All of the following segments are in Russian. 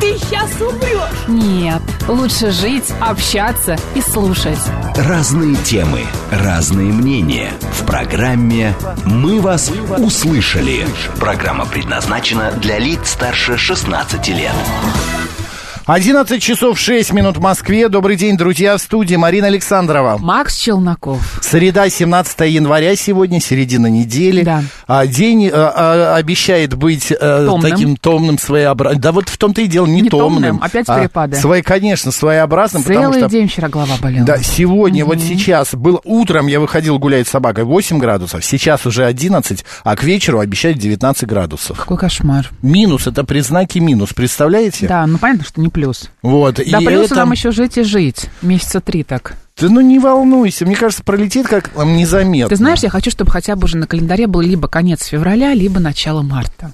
ты сейчас умрешь. Нет, лучше жить, общаться и слушать. Разные темы, разные мнения. В программе «Мы вас услышали». Программа предназначена для лиц старше 16 лет. 11 часов 6 минут в Москве. Добрый день, друзья, в студии Марина Александрова. Макс Челноков. Среда, 17 января сегодня, середина недели. Да. А, день а, а, обещает быть а, Томным. таким томным, своеобразным. Да вот в том-то и дело, не, Не томным. томным, опять а перепады. свой, конечно, своеобразным, потому Целый что... день вчера голова болела. Да, сегодня, вот сейчас, был утром я выходил гулять с собакой 8 градусов, сейчас уже 11, а к вечеру обещают 19 градусов. Какой кошмар. Минус, это признаки минус, представляете? Да, ну понятно, что не плюс. Вот, Да и плюс это... нам еще жить и жить. Месяца три так. Ты ну не волнуйся, мне кажется, пролетит как незаметно. Ты знаешь, я хочу, чтобы хотя бы уже на календаре был либо конец февраля, либо начало марта.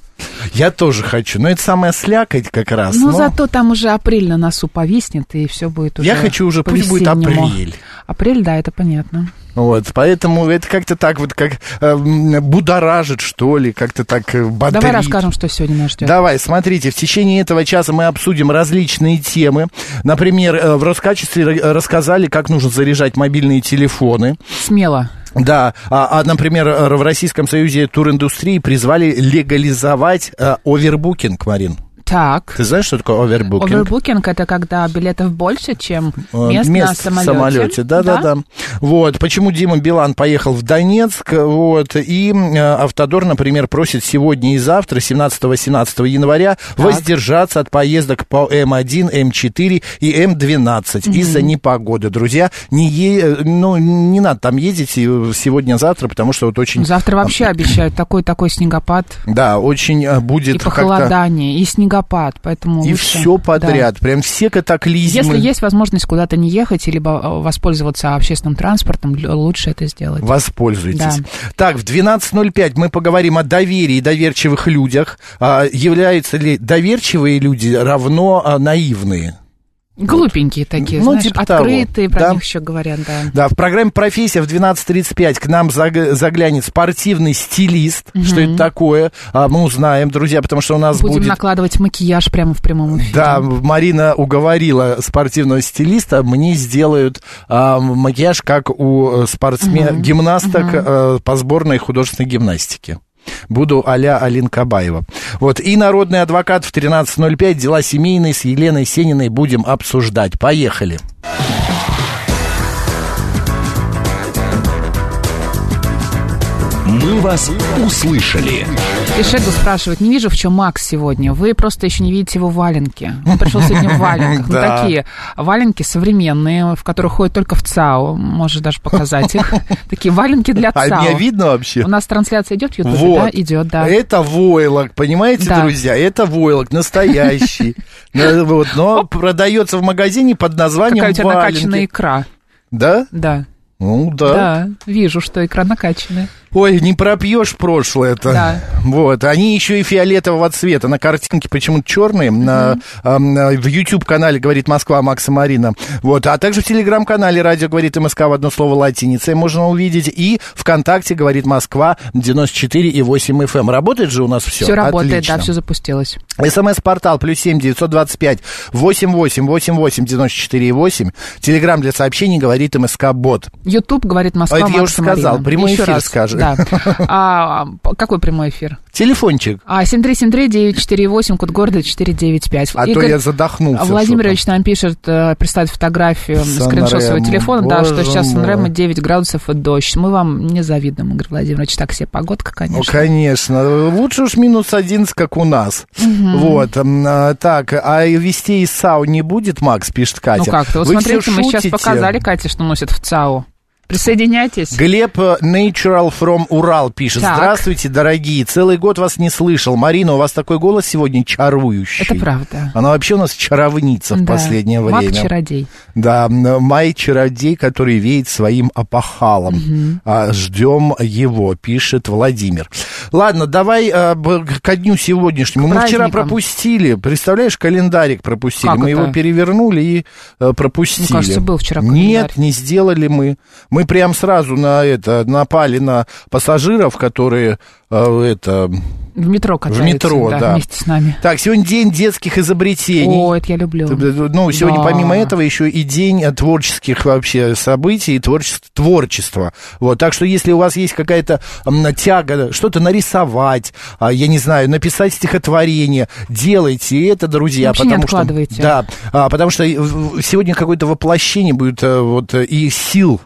Я тоже хочу, но это самая слякоть как раз. Но но зато там уже апрель на носу повиснет, и все будет уже Я хочу уже, пусть будет апрель. Апрель, да, это понятно. Вот, поэтому это как-то так вот, как э, будоражит, что ли, как-то так э, бодрит. Давай расскажем, что сегодня нас ждет. Давай, смотрите, в течение этого часа мы обсудим различные темы. Например, э, в Роскачестве ра- рассказали, как нужно заряжать мобильные телефоны. Смело. Да, а, а, например, э, в Российском Союзе туриндустрии призвали легализовать э, овербукинг, Марин. Так. Ты знаешь, что такое овербукинг? Овербукинг это когда билетов больше, чем Э, мест, мест на в самолете. самолете. Да, да, да, Вот. Почему Дима Билан поехал в Донецк? Вот. И э, Автодор, например, просит сегодня и завтра, 17-18 января, воздержаться от поездок по М1, М4 и М12 из-за непогоды. Друзья, не, е- ну, не надо там ездить сегодня-завтра, потому что вот очень... Завтра вообще обещают такой-такой снегопад Да, очень э, будет и похолодание, и снегопад, поэтому И лучше- все да. подряд, прям все катаклизмы. Если есть возможность куда-то не ехать, либо э, воспользоваться общественным транспортом, лучше это сделать. Воспользуйтесь. Да. Так, в 12.05 мы поговорим о доверии и доверчивых людях. А, являются ли доверчивые люди равно а, наивные? Глупенькие такие, Ну, знаешь, типа того, открытые, про да. них еще говорят, да. Да, в программе «Профессия» в 12.35 к нам заг- заглянет спортивный стилист. Что это такое? А, мы узнаем, друзья, потому что у нас Будем будет... накладывать макияж прямо в прямом эфире. Да, Марина уговорила спортивного стилиста, мне сделают а, макияж, как у спортсмен, гимнасток э, по сборной художественной гимнастики. Буду а-ля Алин Кабаева. Вот, и народный адвокат в 13.05, дела семейные с Еленой Сениной будем обсуждать. Поехали. «Мы вас услышали». И Шегу спрашивает, не вижу, в чем Макс сегодня. Вы просто еще не видите его валенки. Он пришел сегодня в валенках. Ну, такие валенки современные, в которых ходят только в ЦАО. Можешь даже показать их. Такие валенки для А ЦАО. меня видно вообще? У нас трансляция идет в Ютубе, да? Идет, да. Это войлок, понимаете, друзья? Это войлок настоящий. Но продается в магазине под названием Какая у тебя накачанная икра. Да? Да. Ну, да. Да, вижу, что икра накачанная. Ой, не пропьешь прошлое-то. Да. Вот. Они еще и фиолетового цвета. На картинке почему-то черные. На, ам, на- в YouTube-канале «Говорит Москва» Макса Марина. Вот. А также в Телеграм-канале «Радио говорит МСК» в одно слово латиницей можно увидеть. И ВКонтакте «Говорит Москва» 94,8 FM. Работает же у нас все? Все работает, Отлично. да, все запустилось. СМС-портал плюс семь девятьсот двадцать пять восемь восемь восемь восемь девяносто четыре восемь. Телеграмм для сообщений говорит МСК Бот. Ютуб говорит Москва. А это я Макс уже сказал. Марина. Прямой Еще эфир раз, скажи. Да. А, а, какой прямой эфир? Телефончик. А, 7373948, код города 495. А то Игорь я задохнулся. Владимирович нам пишет, э, прислать фотографию, Сан скриншот своего телефона, да, что сейчас мой. Сан-Ремо 9 градусов и дождь. Мы вам не завидуем, Игорь Владимирович. Так себе погодка, Ну, конечно. конечно. Лучше уж минус 11, как у нас. Вот. м, а, Так, а вести из САУ не будет, Макс, пишет Катя? Ну как-то, вот Вы смотрите, мы сейчас показали Кате, что носит в ЦАО. Присоединяйтесь. Глеб э, Natural from Урал пишет. Так. Здравствуйте, дорогие. Целый год вас не слышал. Марина, у вас такой голос сегодня чарующий. Это правда. Она вообще у нас чаровница в Да. последнее Маг время. чародей. Да, май-чародей, который веет своим опахалом. А, ждем его, пишет Владимир. Ладно, давай б- ко дню сегодняшнему. Мы вчера пропустили, представляешь, календарик пропустили. Как мы это? его перевернули и э, пропустили. Мне кажется, был вчера Нет, календарь. не сделали мы. Мы прям сразу на это напали на пассажиров, которые э, это В метро катаются. в метро, да. Вместе с нами. Так, сегодня день детских изобретений. О, это я люблю. Ну, сегодня Да. помимо этого еще и день э, творческих вообще событий, творчества, творчества. Вот, так что если у вас есть какая-то тяга что-то нарисовать, а, я не знаю, написать стихотворение, делайте это, друзья, Вообще не потому что откладывайте. да, а, потому что э, в- сегодня какое-то воплощение будет э, вот э, и сил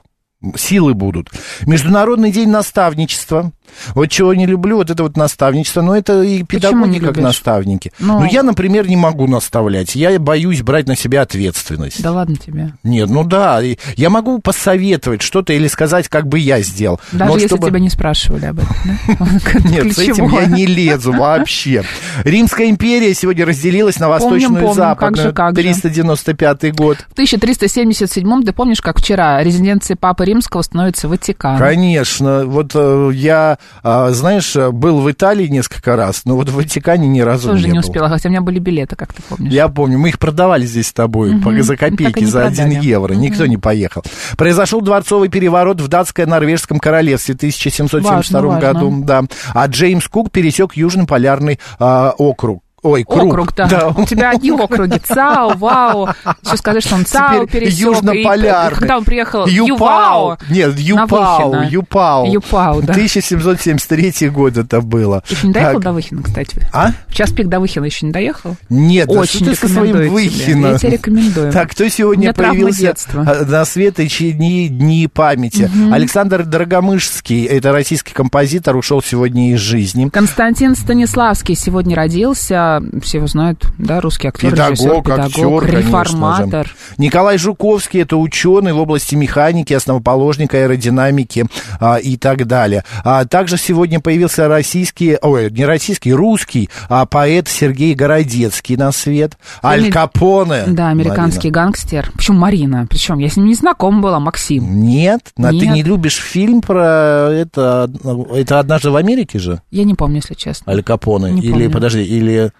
силы будут. Международный день наставничества. Вот чего не люблю, вот это вот наставничество. Но это и педагоги как наставники. Ну. Ну, я, например, не могу наставлять. Я боюсь брать на себя ответственность. Да ладно тебе. Нет, ну да, я могу посоветовать что-то или сказать, как бы я сделал. Даже Но если чтобы- тебя не спрашивали об этом? Нет, с этим я не лезу вообще. Римская империя сегодня разделилась на восточную и западную. как же, как же. 395 год. В 1377 ты помнишь, как вчера резиденцией Папы Римского становится Ватикан? Конечно. Вот э, я, а, знаешь, был в Италии несколько раз, но вот в Ватикане ни разу Тоже не, не был. успела, хотя у меня были билеты, как ты помнишь. Я помню, мы их продавали здесь с тобой по- за копейки, за продали. 1 евро. Никто не поехал. Произошел дворцовый переворот в датско-норвежском королевстве в 1772 Важно, важно. году. Да. А Джеймс Кук пересек Южный полярный а, округ. Ой, круг. Округ, да. У тебя одни округи. ЦАО, ВАО. Еще скажи, что он ЦАО Теперь пересек. южнополярный. И когда он приехал, Юпау. ЮВАО. Нет, Юпау. Юпау. Юпау, да. 1773 год это было. Ты еще не доехал Так. до Выхина, кстати? А? В час пик до Выхина еще не доехал? Нет, да Очень что ты со своим. Выхино? Я тебе рекомендую. Так, кто сегодня появился детства. а, на свет эти дни, дни памяти? Александр Дорогомышский, это российский композитор, ушел сегодня из жизни. Константин Станиславский сегодня родился, все его знают, да, русский актер, Педагог, режиссер, педагог, актер, конечно реформатор. же. Николай Жуковский, это ученый в области механики, основоположник аэродинамики а, и так далее. А также сегодня появился российский, ой, не российский, русский а, поэт Сергей Городецкий на свет. Аль Ами- Капоне. Да, американский гангстер. Причем Марина. Причем я с ним не знакома была, Максим. Марина. Нет, а ты Нет. не любишь фильм про это, это однажды в Америке же? Я не помню, если честно. Аль Капоне? Не или, помню. подожди, или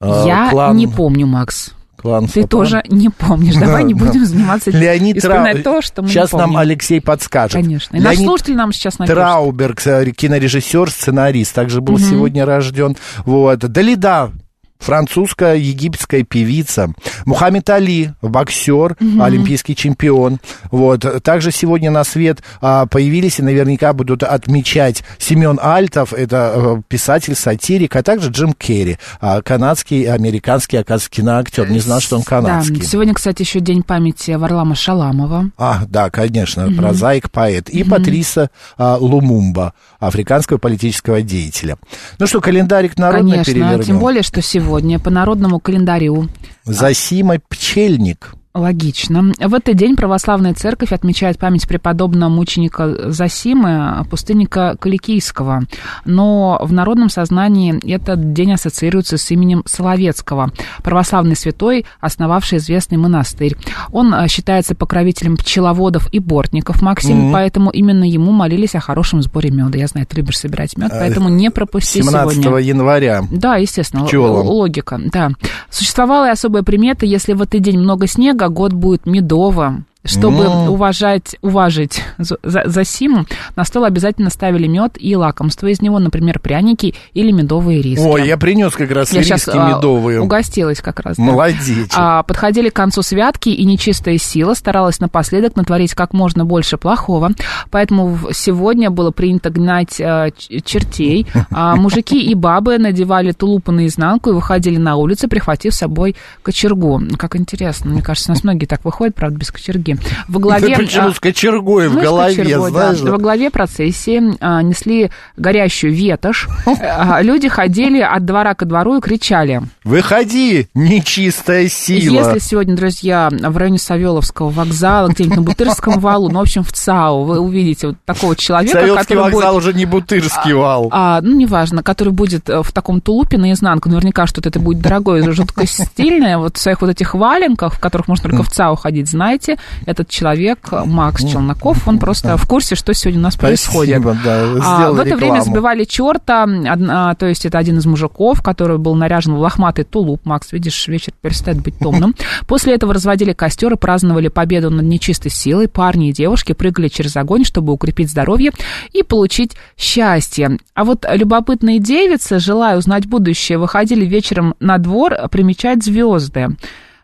я клан, не помню, Макс. клан Ты Сопрано? тоже не помнишь. Давай не будем заниматься Леонид Трау- то, что мы Сейчас нам. Алексей подскажет. Конечно. И наш слушатель нам сейчас напишет. Трауберг, э, кинорежиссер, сценарист, также был сегодня рожден. Вот. Далида, французская египетская певица. Мухаммед Али, боксер, олимпийский чемпион. Вот. Также сегодня на свет а, появились и наверняка будут отмечать Семен Альтов, это э, писатель, сатирик, а также Джим Керри, а, канадский, американский, оказывается, киноактер. Не знал, что он канадский. Да, сегодня, кстати, еще день памяти Варлама Шаламова. А, да, конечно, прозаик, поэт. И Патриса а, Лумумба, африканского политического деятеля. Ну что, календарик народный Конечно, перевернем. тем более, что сегодня по народному календарю Засима Пчельник. Логично. В этот день православная церковь отмечает память преподобного мученика Засимы, пустынника Каликийского. Но в народном сознании этот день ассоциируется с именем Соловецкого, православный святой, основавший известный монастырь. Он а, считается покровителем пчеловодов и бортников, Максим, поэтому именно ему молились о хорошем сборе меда. Я знаю, ты любишь собирать мед, поэтому не пропусти 17 сегодня. января. Да, естественно, Пчелам. логика, да. Существовала и особая примета, если в этот день много снега, год будет медовым. Чтобы М. уважать, уважить за, Засиму, на стол обязательно ставили мед и лакомство из него, например, пряники или медовые риски. Ой, я принес как раз Я риски щас, а, медовые. угостилась как раз. да. Молодец. А, подходили к концу святки, и нечистая сила старалась напоследок натворить как можно больше плохого. Поэтому сегодня было принято гнать а, чертей. А, мужики и бабы надевали тулупы наизнанку и выходили на улицу, прихватив с собой кочергу. Как интересно. Мне кажется, у нас многие так выходят, правда, без кочерги. Кочергой. Во главе... А, с кочергой в голове, знаешь? Во главе процессии а, несли горящую ветошь. А, Люди ходили от двора ко двору и кричали. Выходи, нечистая сила. Если сегодня, друзья, в районе Савеловского вокзала, где-нибудь на Бутырском валу, ну, в общем, в ЦАУ, вы увидите вот такого человека, который вокзал будет... уже не Бутырский вал. А, ну, неважно, который будет э, в таком тулупе наизнанку, наверняка что-то это будет дорогое, жутко стильное, вот в своих вот этих валенках, в которых можно только в ЦАУ ходить, знаете, этот человек, э, Макс Челноков, он просто в курсе, что сегодня у нас происходит. Спасибо, да, А, в это время рекламу. сбивали черта, одна- то есть это один из мужиков, который был наряжен в лохматый тулуп. Макс, видишь, вечер перестает быть томным. После этого разводили костер и праздновали победу над нечистой силой. Парни и девушки прыгали через огонь, чтобы укрепить здоровье и получить счастье. А вот любопытные девицы, желая узнать будущее, выходили вечером на двор примечать звезды.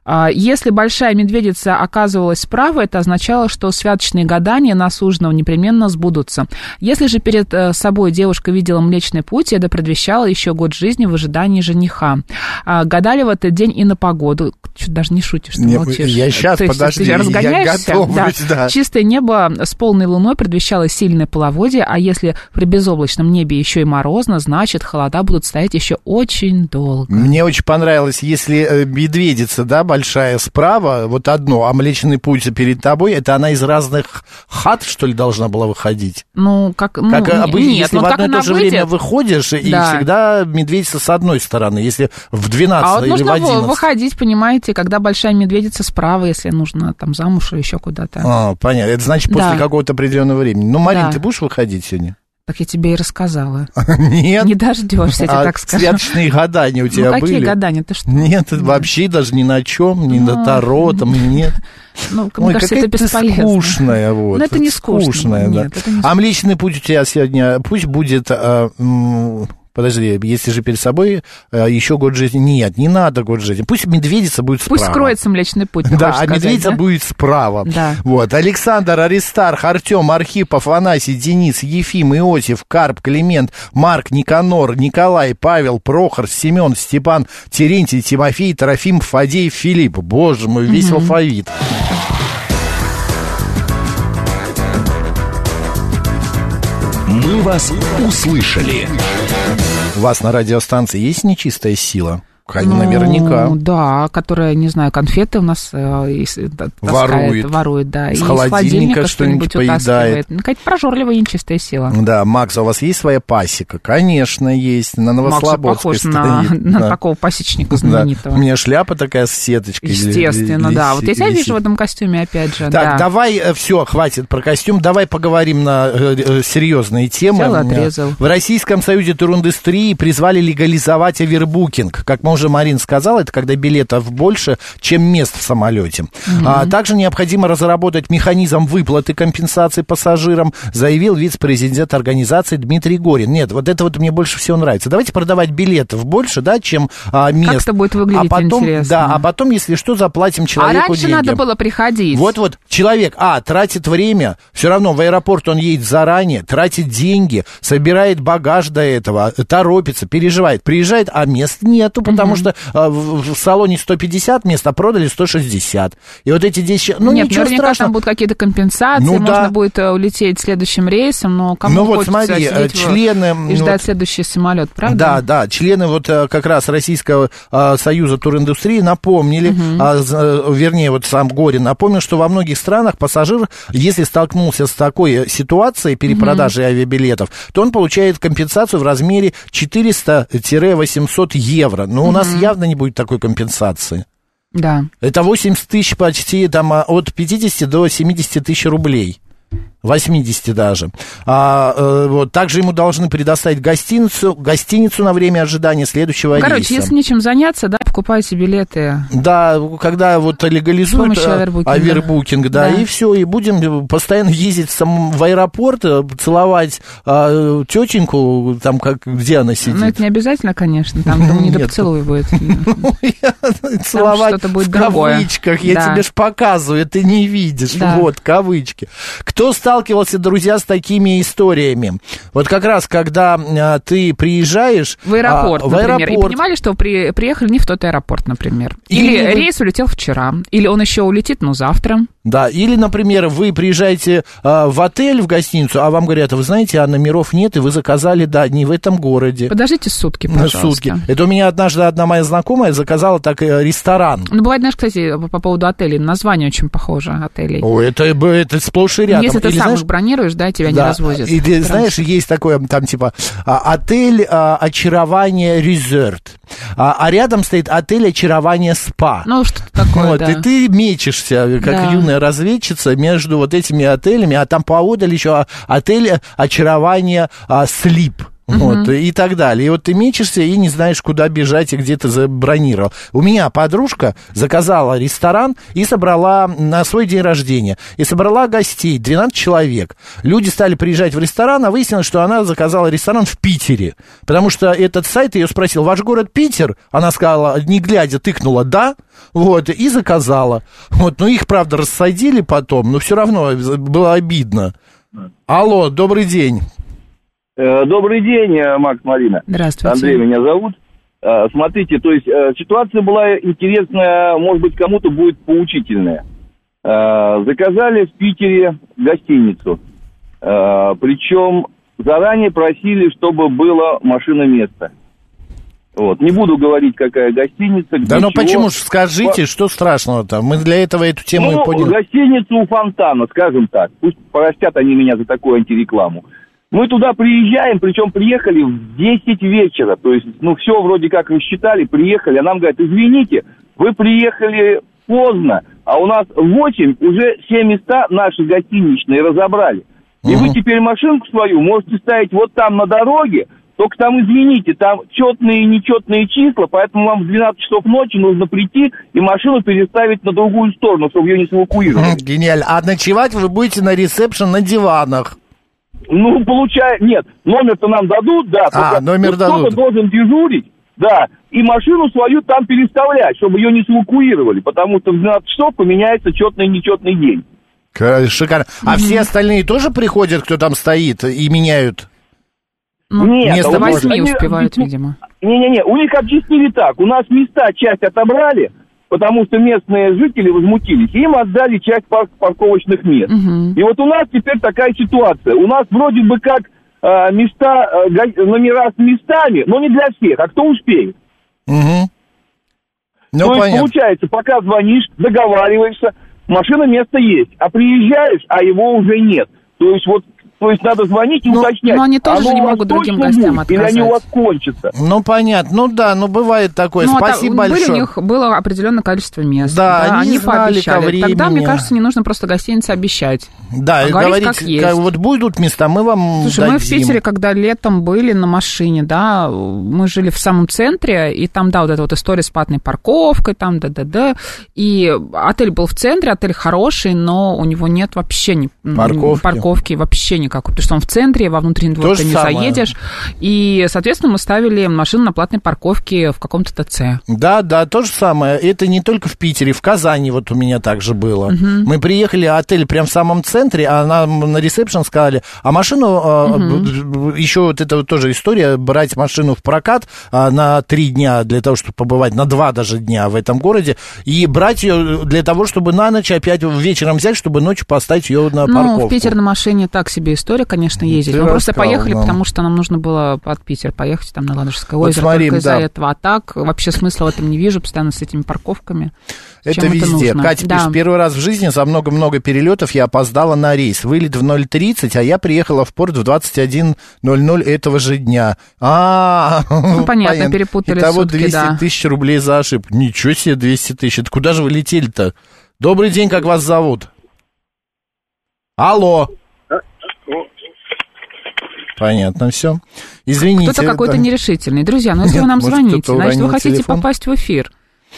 А, Если большая медведица оказывалась справа, это означало, что святочные гадания на суженого непременно сбудутся. Если же перед э, собой девушка видела Млечный Путь, это предвещало еще год жизни в ожидании жениха. А, Гадали в этот день и на погоду. Чё, даже не шутишь, ты Не, молчишь. я То есть подожди, ты я разгоняешься? готовлюсь, да. Чистое небо с полной луной предвещало сильное половодье, а если при безоблачном небе еще и морозно, значит, холода будут стоять еще очень долго. Мне очень понравилось, если э, медведица, да, большая справа, вот одно, а Млечный Путь перед тобой, это она из разных хат, что ли, должна была выходить? Ну, как... Ну, Как обычно, нет, если ну, в одно и то же выйдет, время выходишь, и Да. всегда медведица с одной стороны, если в 12 А вот или в нужно 11. выходить, понимаете, когда большая медведица справа, если нужно там замуж или еще куда-то. А, понятно. Это значит после Да. какого-то определенного времени. Ну, Марин, Да. ты будешь выходить сегодня? Так я тебе и рассказала. Нет. Не дождешься, я тебе А так скажу. святочные гадания у тебя Ну, какие были? гадания? Ты что? Нет, вообще даже ни на чем, ни на Ну, Таро, там нет. Ну, Ой, мне кажется, какая это бесполезно. скучная, вот. Ну, это не скучно. Скучная, да. Нет, это не А Млечный Путь у тебя сегодня, пусть будет... а, м, Подожди, если же перед собой а, еще год жизни... Нет, не надо год жизни. Пусть медведица будет справа. Пусть скроется Млечный Путь, Да, а сказать, медведица да? будет справа. Да. Вот. Александр, Аристарх, Артем, Архипов, Анасий, Денис, Ефим, Иосиф, Карп, Климент, Марк, Никанор, Николай, Павел, Прохор, Семен, Степан, Терентий, Тимофей, Трофим, Фадей, Филипп. Боже мой, весь алфавит. «Мы вас услышали». У вас на радиостанции есть нечистая сила? Конечно, Ну, наверняка. Да, которая, не знаю, конфеты у нас э, э, таскает, Ворует. ворует, да. С и холодильника из что-нибудь поедает. утаскивает. Ну, Какая-то прожорливая нечистая сила. Да, Макс, а у вас есть своя пасека? Конечно, есть. На Макс Новослободской похож на, стоит. на Да. такого пасечника Да. знаменитого. У меня шляпа такая с сеточкой. Естественно, ли- да. Вот я тебя вижу в этом костюме, опять же. Так, да. давай, все, хватит про костюм, давай поговорим на э, э, серьезные темы. Взял и отрезал. В Российском союзе туриндустрии призвали легализовать овербукинг. Как мы уже Марин сказал, это когда билетов больше, чем мест в самолете. А, также необходимо разработать механизм выплаты компенсации пассажирам, заявил вице-президент организации Дмитрий Горин. Нет, вот это вот мне больше всего нравится. Давайте продавать билетов больше, да, чем а, мест. это будет выглядеть а потом, интересно. Да, а потом, если что, заплатим А человеку раньше деньги. надо было приходить. Вот-вот, человек, а, тратит время, все равно в аэропорт он едет заранее, тратит деньги, собирает багаж до этого, торопится, переживает. Приезжает, а мест нету, потому что а, в, в салоне 150 мест, а продали 150. И вот эти 10... Ну, Нет, ничего страшного. там будут какие-то компенсации, Ну, можно да. будет э, улететь следующим рейсом, но кому Ну, вот смотри, э, члены, и ну, ждать вот- следующий самолет, правда? Да, да, члены вот э, как раз Российского союза туриндустрии напомнили, а, э, вернее, вот сам Горин напомнил, что во многих странах пассажир, если столкнулся с такой ситуацией перепродажи авиабилетов, то он получает компенсацию в размере 400-800 евро. Но у нас явно не будет такой компенсации. Да. Это 80 тысяч почти, там, а, от 50 до 70 тысяч рублей. 80 даже. А, э, вот, также ему должны предоставить гостиницу, гостиницу на время ожидания следующего Короче, рейса. если нечем заняться, да, покупайте билеты. Да, когда вот легализуют э, овербукинга. овербукинг, да, Да. и все, и будем постоянно ездить в, сам, в аэропорт, э, целовать а, тетеньку, там, как, где она сидит. Ну, это не обязательно, конечно, там, там не до Нет. поцелуй будет. целовать в кавычках. Я тебе ж показываю, ты не видишь. Вот, кавычки. Кто стал сталкивался, друзья, с такими историями. Вот как раз, когда а, ты приезжаешь... В аэропорт, а, в например, аэропорт, и понимали, что при, приехали не в тот аэропорт, например. Или, Или рейс улетел вчера, или он еще улетит, ну, завтра. Да, или, например, вы приезжаете а, в отель, в гостиницу, а вам говорят, вы знаете, а номеров нет, и вы заказали, да, не в этом городе. Подождите сутки, пожалуйста. сутки. Это у меня однажды одна моя знакомая заказала так э, ресторан. Ну, бывает, знаешь, кстати, по, по поводу отелей, название очень похоже отелей. О, это, это сплошь и рядом. Если ты Или, сам знаешь, их бронируешь, да, тебя не да, развозят. И ты знаешь, есть такое там типа а, отель а, очарование резерт, а, а рядом стоит отель очарование спа. Ну, что-то такое, Вот, да. и ты мечешься, как Да. юная разведчица, между вот этими отелями, а там поодаль еще отель очарование а, слип. Вот, и так далее. И вот ты мечешься и не знаешь, куда бежать и где ты забронировал. У меня подружка заказала ресторан и собрала на свой день рождения. И собрала гостей, 12 человек. Люди стали приезжать в ресторан, а выяснилось, что она заказала ресторан в Питере. Потому что этот сайт ее спросил, ваш город Питер? Она сказала, не глядя, тыкнула «да», вот, и заказала. Вот, ну их, правда, рассадили потом, но все равно было обидно. Алло, добрый день. Э, Добрый день, э, Макс Марина. Здравствуйте. Андрей меня зовут. Э, Смотрите, то есть ситуация была интересная, может быть, кому-то будет поучительная. Заказали в Питере гостиницу. Причем заранее просили, чтобы было машиноместо. Вот. Не буду говорить, какая гостиница. где Да ну чего. почему ж, скажите, что страшного там? Мы для этого эту тему ну, и подняли. гостиницу у фонтана, скажем так. Пусть простят они меня за такую антирекламу. Мы туда приезжаем, причем приехали в 10 вечера. То есть, ну, все вроде как рассчитали, приехали. А нам говорят, извините, вы приехали поздно, а у нас в 8 уже все места наши гостиничные разобрали. И вы теперь машинку свою можете ставить вот там на дороге, только там, извините, там четные и нечетные числа, поэтому вам в 12 часов ночи нужно прийти и машину переставить на другую сторону, чтобы ее не сэвакуировали. М, Гениально. А ночевать вы будете на ресепшн на диванах. Ну, получая... Нет, номер-то нам дадут, да. А, номер вот дадут. Кто-то должен дежурить, да, и машину свою там переставлять, чтобы ее не сэвакуировали, потому что в 12 часов поменяется четный и нечетный день. Шикарно. А все остальные тоже приходят, кто там стоит, и меняют? Ну, Нет, место а они успевают, видимо. Не-не-не, у них объяснили так. У нас места часть отобрали, потому что местные жители возмутились. И им отдали часть пар- парковочных мест. Мгм. И вот у нас теперь такая ситуация. У нас вроде бы как э, места, э, номера с местами, но не для всех, а кто успеет. Угу. Ну, То есть, понятно. получается, пока звонишь, договариваешься, машина место есть, а приезжаешь, а его уже нет. То есть вот, то есть надо звонить и Ну, уточнять. но они тоже же не могут другим гостям будет, Или они у вас отказать. кончатся. Ну, понятно. Ну, да, ну, бывает такое. Ну, а Спасибо были большое. у них было определенное количество мест. Да, они знали ко пообещали. Тогда, мне кажется, не нужно просто гостинице обещать. Да, и говорить говорить, как есть. как вот будут места, мы вам Слушай, мы в дадим. Питере, когда летом были на машине, да, мы жили в самом центре, и там, да, вот эта вот история с платной парковкой, там, да-да-да, и отель был в центре, отель хороший, но у него нет вообще ни, Парковки. парковки вообще никакой, потому что он в центре, во внутренний двор То ты не самое. заедешь, и, соответственно, мы ставили машину на платной парковке в каком-то ТЦ. Да, да, то же самое. Это не только в Питере, в Казани вот у меня также было. Мы приехали, отель прям в самом центре, а нам на ресепшн сказали, а машину, еще вот это вот тоже история, брать машину в прокат а, на три дня для того, чтобы побывать, на два даже дня в этом городе, и брать ее для того, чтобы на ночь опять вечером взять, чтобы ночью поставить ее на Ну, парковку. в Питер на машине так себе история, конечно, ездить. Ты Мы просто поехали, да. потому что нам нужно было под Питер поехать, там на Ладожское Вот озеро, смотри, только из-за да. этого. А так вообще смысла в этом не вижу, постоянно с этими парковками. Это Чем везде. нужно? Катя Да. пишет, первый раз в жизни за много-много перелетов я опоздала на рейс. Вылет в 0.30, а я приехала в порт в 21.00 этого же дня. А, Ну, понятно, перепутали Итого сутки, 200 да. тысяч рублей за ошибку. Ничего себе, 200 тысяч. Это куда же вы летели-то? Добрый день, как вас зовут? Алло. Понятно, все. Извините. Кто-то какой-то да. нерешительный. Друзья, ну если Нет, вы нам может, звоните, значит, вы хотите телефон. попасть в эфир.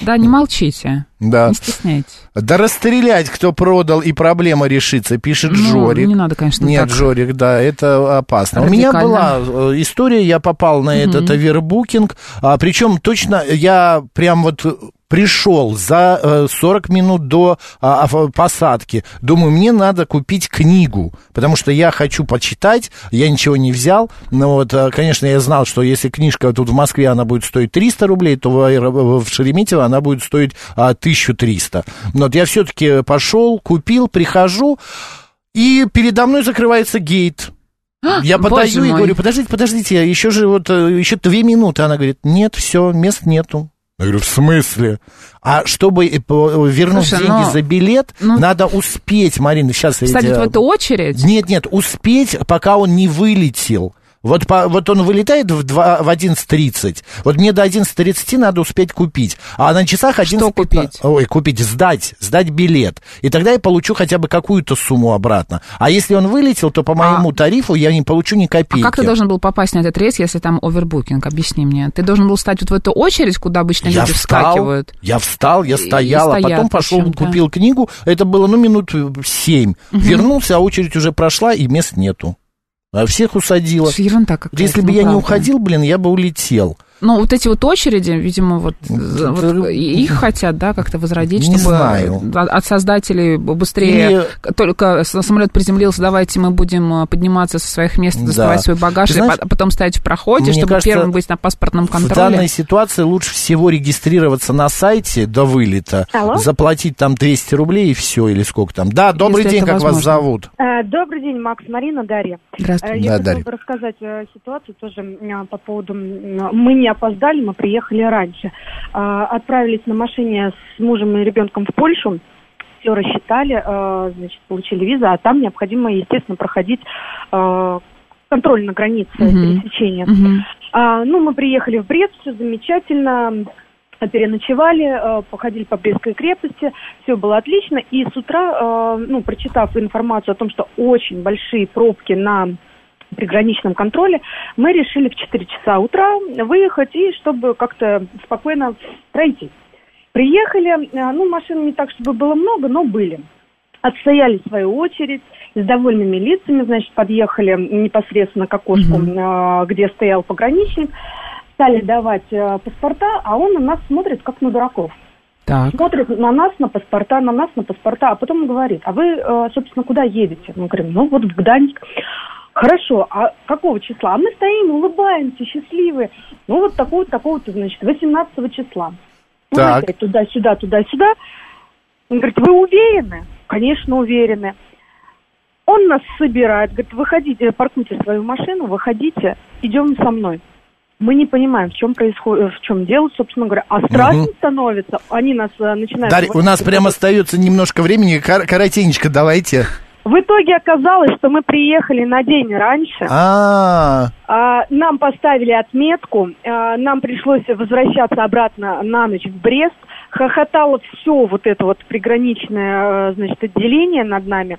Да, не молчите, Да. не стесняйтесь. Да расстрелять, кто продал, и проблема решится, пишет Ну, Жорик. не надо, конечно, Нет, так. Жорик, да, это опасно. У меня была Радикально. э, история, я попал на этот овербукинг, а, причем точно я прям вот пришел за э, 40 минут до а, а, посадки. Думаю, мне надо купить книгу, потому что я хочу почитать, я ничего не взял. Но вот, э, конечно, я знал, что если книжка тут в Москве, она будет стоить 300 рублей, то в, Шереметьево она будет стоить а, 1300. Но вот я все-таки пошел, купил, прихожу, и передо мной закрывается гейт. Я подаю и говорю, подождите, подождите, еще же вот, э, еще две минуты. Она говорит, нет, все, мест нету. Я говорю, в смысле? А чтобы вернуть Слушай, деньги но- за билет, ну- надо успеть, Марина, сейчас... я Встать тебе- в эту очередь? Нет, нет, успеть, пока он не вылетел. Вот, по- вот он вылетает в, два- в 11.30. Вот мне до 11.30 надо успеть купить. А на часах 11.15... Что купить? Ой, купить, сдать, сдать билет. И тогда я получу хотя бы какую-то сумму обратно. А если он вылетел, то по моему тарифу я не получу ни А копейки. как ты должен был попасть на этот рейс, если там овербукинг? Объясни мне. Ты должен был встать вот в эту очередь, куда обычно Я люди встал, вскакивают. я встал, я стоял, а потом пошел, почему-то. купил книгу. Это было, ну, минут семь. Вернулся, а очередь уже прошла, и мест нету. А всех усадила. Ерунда какая-то. Если бы ну, я не уходил, блин, я бы улетел. Ну, вот эти вот очереди, видимо, вот, за- вот и- их хотят, да, как-то возродить, Не чтобы знаю. от создателей быстрее Или- к- только самолет приземлился, давайте мы будем а, подниматься со своих мест, Да. доставать свой багаж, Ты и знаешь, по- потом стоять в проходе, чтобы кажется, первым быть на паспортном В контроле. данной ситуации лучше всего регистрироваться на сайте до вылета, Алло? заплатить там 200 рублей и все, или сколько там. Да, добрый Если день, как вас возможно. зовут? Э, Добрый день, Макс, Марина, Дарья. Э, Здравствуйте. Я Да, хотела Дарья. бы рассказать э, ситуацию тоже м, по поводу... Мы не опоздали, мы приехали раньше. А, Отправились на машине с мужем и ребенком в Польшу. Все рассчитали, э, значит, получили визу, а там необходимо, естественно, проходить э, контроль на границе Мгм. пересечения. А, ну, мы приехали в Брест, все замечательно, переночевали, походили по Брестской крепости, все было отлично. И с утра, ну, прочитав информацию о том, что очень большие пробки на приграничном контроле, мы решили в 4 часа утра выехать и чтобы как-то спокойно пройти. Приехали, э, ну, машин не так, чтобы было много, но были. Отстояли свою очередь, с довольными лицами, значит, подъехали непосредственно к окошку, э, где стоял пограничник, стали давать э, паспорта, а он на нас смотрит как на дураков. Так. Смотрит на нас, на паспорта, на нас, на паспорта, а потом говорит, а вы, собственно, куда едете? Мы говорим, ну вот в Гданьск. Хорошо, а какого числа? А мы стоим, улыбаемся, счастливые. Ну вот такого-то, такого-то, значит, 18 числа. Мы Так. опять туда-сюда, туда-сюда. Он говорит, вы уверены? Конечно, уверены. Он нас собирает, говорит, выходите, паркуйте свою машину, выходите, идем со мной. Мы не понимаем, в чем происходит, в чем дело, собственно говоря. А страшно Мгм. становится, они нас э, начинают... Дарья, у нас прямо остается немножко времени, Кор- коротенечко давайте. В итоге оказалось, что мы приехали на день раньше. А, А, нам поставили отметку, а, нам пришлось возвращаться обратно на ночь в Брест. Хохотало все вот это вот приграничное, э, значит, отделение над нами.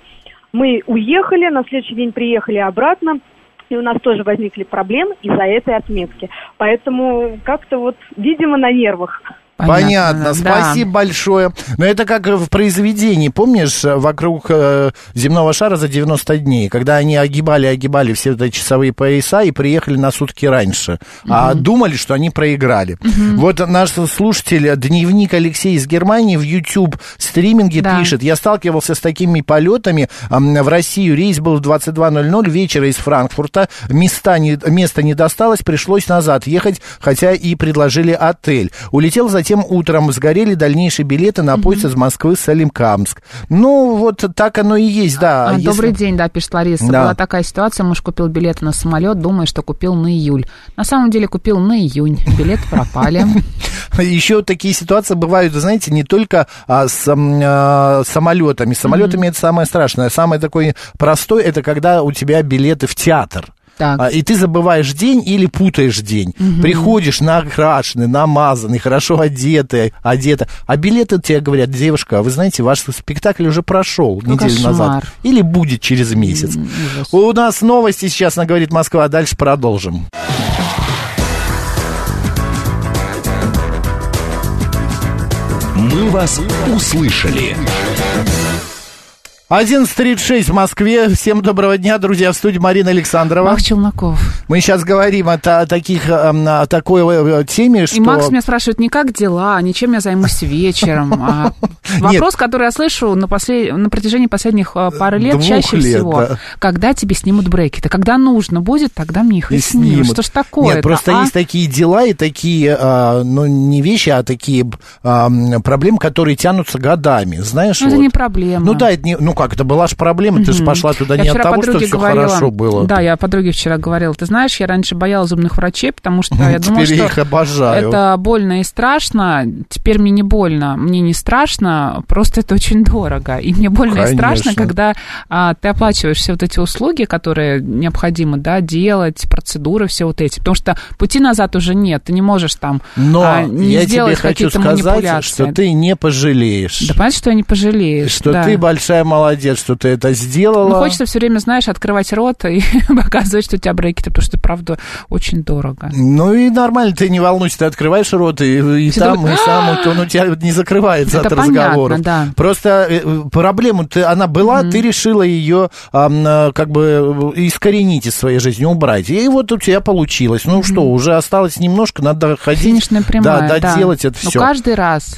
Мы уехали, на следующий день приехали обратно, и у нас тоже возникли проблемы из-за этой отметки. Поэтому как-то вот, видимо, на нервах. Понятно, да. спасибо большое. Но это как в произведении, помнишь, вокруг э, земного шара за 90 дней, когда они огибали-огибали все эти часовые пояса и приехали на сутки раньше, а думали, что они проиграли. Вот наш слушатель, дневник Алексей из Германии в YouTube стриминге Да. пишет, я сталкивался с такими полетами ам, в Россию, рейс был в 22.00 вечера из Франкфурта, места не, места не досталось, пришлось назад ехать, хотя и предложили отель. Улетел затем утром, сгорели дальнейшие билеты на поезд из Москвы в Салимкамск. Ну, вот так оно и есть, да. А, Если- Добрый день, да, пишет Лариса. Да. Была такая ситуация, муж купил билеты на самолет, думая, что купил на июль. На самом деле купил на июнь. Билеты пропали. Еще такие ситуации бывают, знаете, не только а, с а, самолетами. С самолетами это самое страшное. Самое такое простое, это когда у тебя билеты в театр. Так. А, И ты забываешь день или путаешь день. Приходишь накрашенный, намазанный, хорошо одетый, одета. А билеты тебе говорят, девушка, вы знаете, ваш спектакль уже прошел Ну, неделю кошмар. назад. Или будет через месяц. ужас. У нас новости сейчас на «Говорит Москва», а дальше продолжим. «Мы вас услышали». 11.36 в Москве. Всем доброго дня, друзья. В студии Марина Александрова. Макс Челноков. Мы сейчас говорим о, о таких, эм, о такой э, теме, что... И Макс меня спрашивает, не как дела, не чем я займусь вечером. а Вопрос, который я слышу на, протяжении последних э, пары лет, чаще всего. да. Когда тебе снимут брекеты? Когда нужно будет, тогда мне их и, снимут. Что ж такое Нет, просто есть такие дела и такие, а, ну, не вещи, а такие а, м, проблемы, которые тянутся годами, знаешь? Ну, это не проблема. Ну да, это не, ну как, это была же проблема, ты же пошла туда Я не от того, что все говорила- хорошо было. Да, я подруге вчера говорила. Ты знаешь, я раньше боялась зубных врачей, потому что я думала, что их обожаю. это больно и страшно. Теперь мне не больно. Мне не страшно, просто это очень дорого. И мне больно и страшно, Конечно. когда а, ты оплачиваешь все вот эти услуги, которые необходимо да, делать, процедуры, все вот эти. Потому что пути назад уже нет. Ты не можешь там Но а, не я тебе сделать хочу какие-то сказать, что ты не пожалеешь. Да понятно, что я не пожалеешь. что да. ты большая молодец, что ты это сделала. Ну, хочется все время, знаешь, открывать рот и показывать, что у тебя брекеты, потому что, правда, очень дорого. Ну и нормально, ты не волнуйся, ты открываешь рот, и, и там, думают, и сам, он у тебя не закрывается Это от понятно, разговоров. да. Просто э, проблема, ты, она была, ты решила ее как бы э, искоренить из своей жизни, убрать. И вот у тебя получилось. Ну что, уже осталось немножко, надо ходить, Финишная прямая, да, да. доделать это Но все. каждый раз,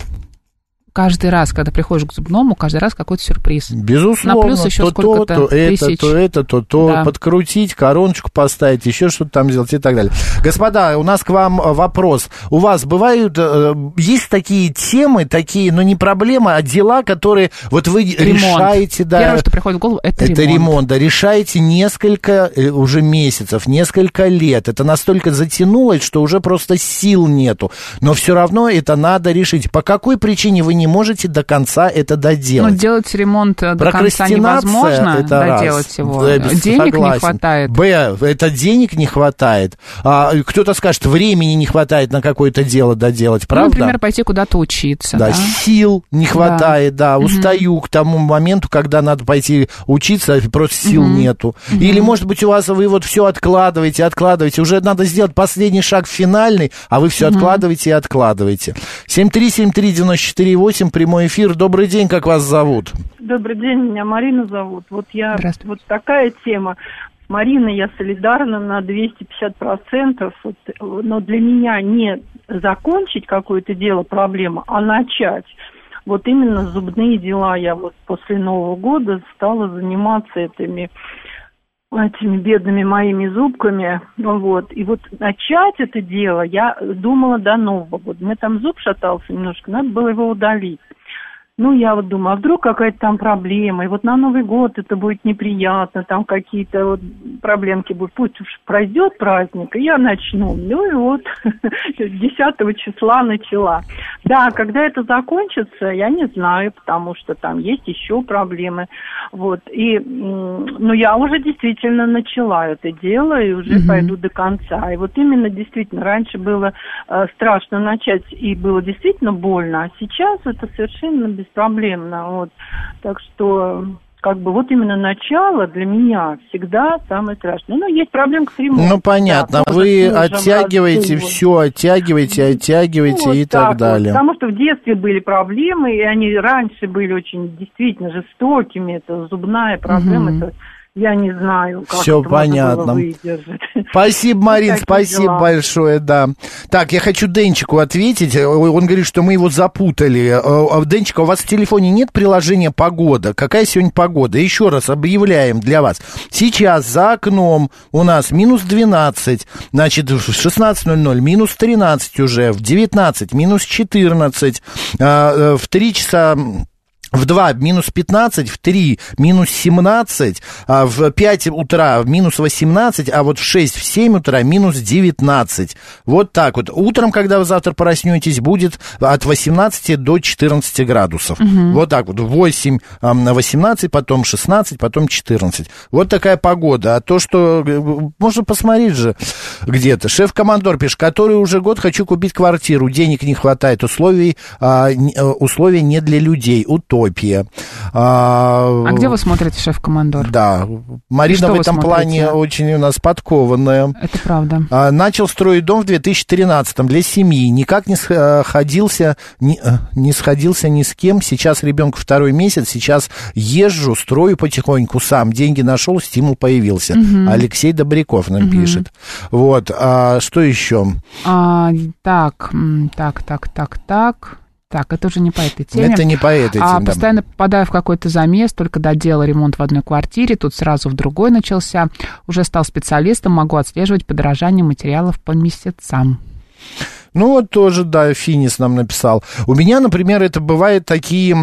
каждый раз, когда приходишь к зубному, каждый раз какой-то сюрприз. Безусловно, На плюс еще то то, то это, тысяч. то это, то то, Да. подкрутить, короночку поставить, еще что-то там сделать и так далее. Господа, у нас к вам э, вопрос. У вас бывают, э, есть такие темы, такие, ну не проблемы, а дела, которые вот вы Ремонт. решаете, да. Первое, что приходит в голову, это, Это ремонт, да, решаете несколько э, уже месяцев, несколько лет. Это настолько затянулось, что уже просто сил нету. Но все равно это надо решить. По какой причине вы не можете до конца это доделать? Ну, делать ремонт э, до конца невозможно, это раз. доделать его. Да, Денег не согласен. хватает. Б, это денег не хватает. А, кто-то скажет, времени не хватает на какое-то дело доделать, Ну, правда? например, пойти куда-то учиться. Да, Да, сил не хватает, да, устаю к тому моменту, когда надо пойти учиться, а просто сил нету. Или, может быть, у вас вы вот все откладываете, откладываете, уже надо сделать последний шаг финальный, а вы все откладываете и откладываете. 7373948, прямой эфир. Добрый день, как вас зовут? Добрый день, меня Марина зовут. Вот я вот такая тема. С Мариной я солидарна на 250 процентов. Вот, но для меня не закончить какое-то дело, проблема, а начать. Вот именно зубные дела я вот после Нового года стала заниматься этими этими бедными моими зубками, вот, и вот начать это дело я думала до Нового года. Мы там зуб шатался немножко, надо было его удалить. Ну, я вот думаю, а вдруг какая-то там проблема, и вот на Новый год это будет неприятно, там какие-то вот проблемки будут. Пусть уж пройдет праздник, и я начну. Ну и вот 10 числа начала. Да, когда это закончится, я не знаю, потому что там есть еще проблемы. Вот, и, ну, я уже действительно начала это дело, и уже Мгм. пойду до конца. И вот именно действительно, раньше было э, страшно начать, и было действительно больно, а сейчас это совершенно беспроблемно. Вот. Так что как бы вот именно начало для меня всегда самое страшное. Ну, есть проблемка с ремонтом. Ну, понятно, да, вы оттягиваете все, оттягиваете, оттягиваете Ну, и вот так вот. далее. Потому что в детстве были проблемы, и они раньше были очень действительно жестокими. Это зубная проблема, Мгм. это я не знаю, как Всё это понятно. выдержать. Спасибо, Марин, спасибо дела. большое, да. Так, я хочу Денчику ответить. Э, Он говорит, что мы его запутали. Э, а, Денчик, у вас в телефоне нет приложения «Погода»? Какая сегодня погода? Еще раз объявляем для вас. Сейчас за окном у нас минус 12, значит, в 16.00 минус 13 уже, в 19 минус 14, а, э, в 3 часа... В 2 минус 15, в 3 минус 17, а в 5 утра минус 18, а вот в 6, в 7 утра минус 19. Вот так вот. Утром, когда вы завтра проснетесь, будет от 18 до 14 градусов. Вот так вот. 8, а, на 18, потом 16, потом 14. Вот такая погода. А то, что... э, Можно посмотреть же где-то. Шеф-командор пишет, который уже год хочу купить квартиру, денег не хватает, условий, а, э, условия не для людей, утоп утопия. А, А где вы смотрите «Шеф-командор»? Да, Марина в этом смотрите? плане очень у нас подкованная. Это правда. А, Начал строить дом в 2013 для семьи. Никак не сходился, не, э, не сходился ни с кем. Сейчас ребенку второй месяц. Сейчас езжу, строю потихоньку сам. Деньги нашел, стимул появился. Алексей Добряков нам пишет. Вот. А что еще? А, так, так, так, так, так. Так, это уже не по этой теме. Это не по этой А, теме. да. постоянно попадаю в какой-то замес, только доделал ремонт в одной квартире, тут сразу в другой начался. Уже стал специалистом, могу отслеживать подорожание материалов по месяцам. Ну, вот тоже, да, Финис нам написал. У меня, например, это бывают такие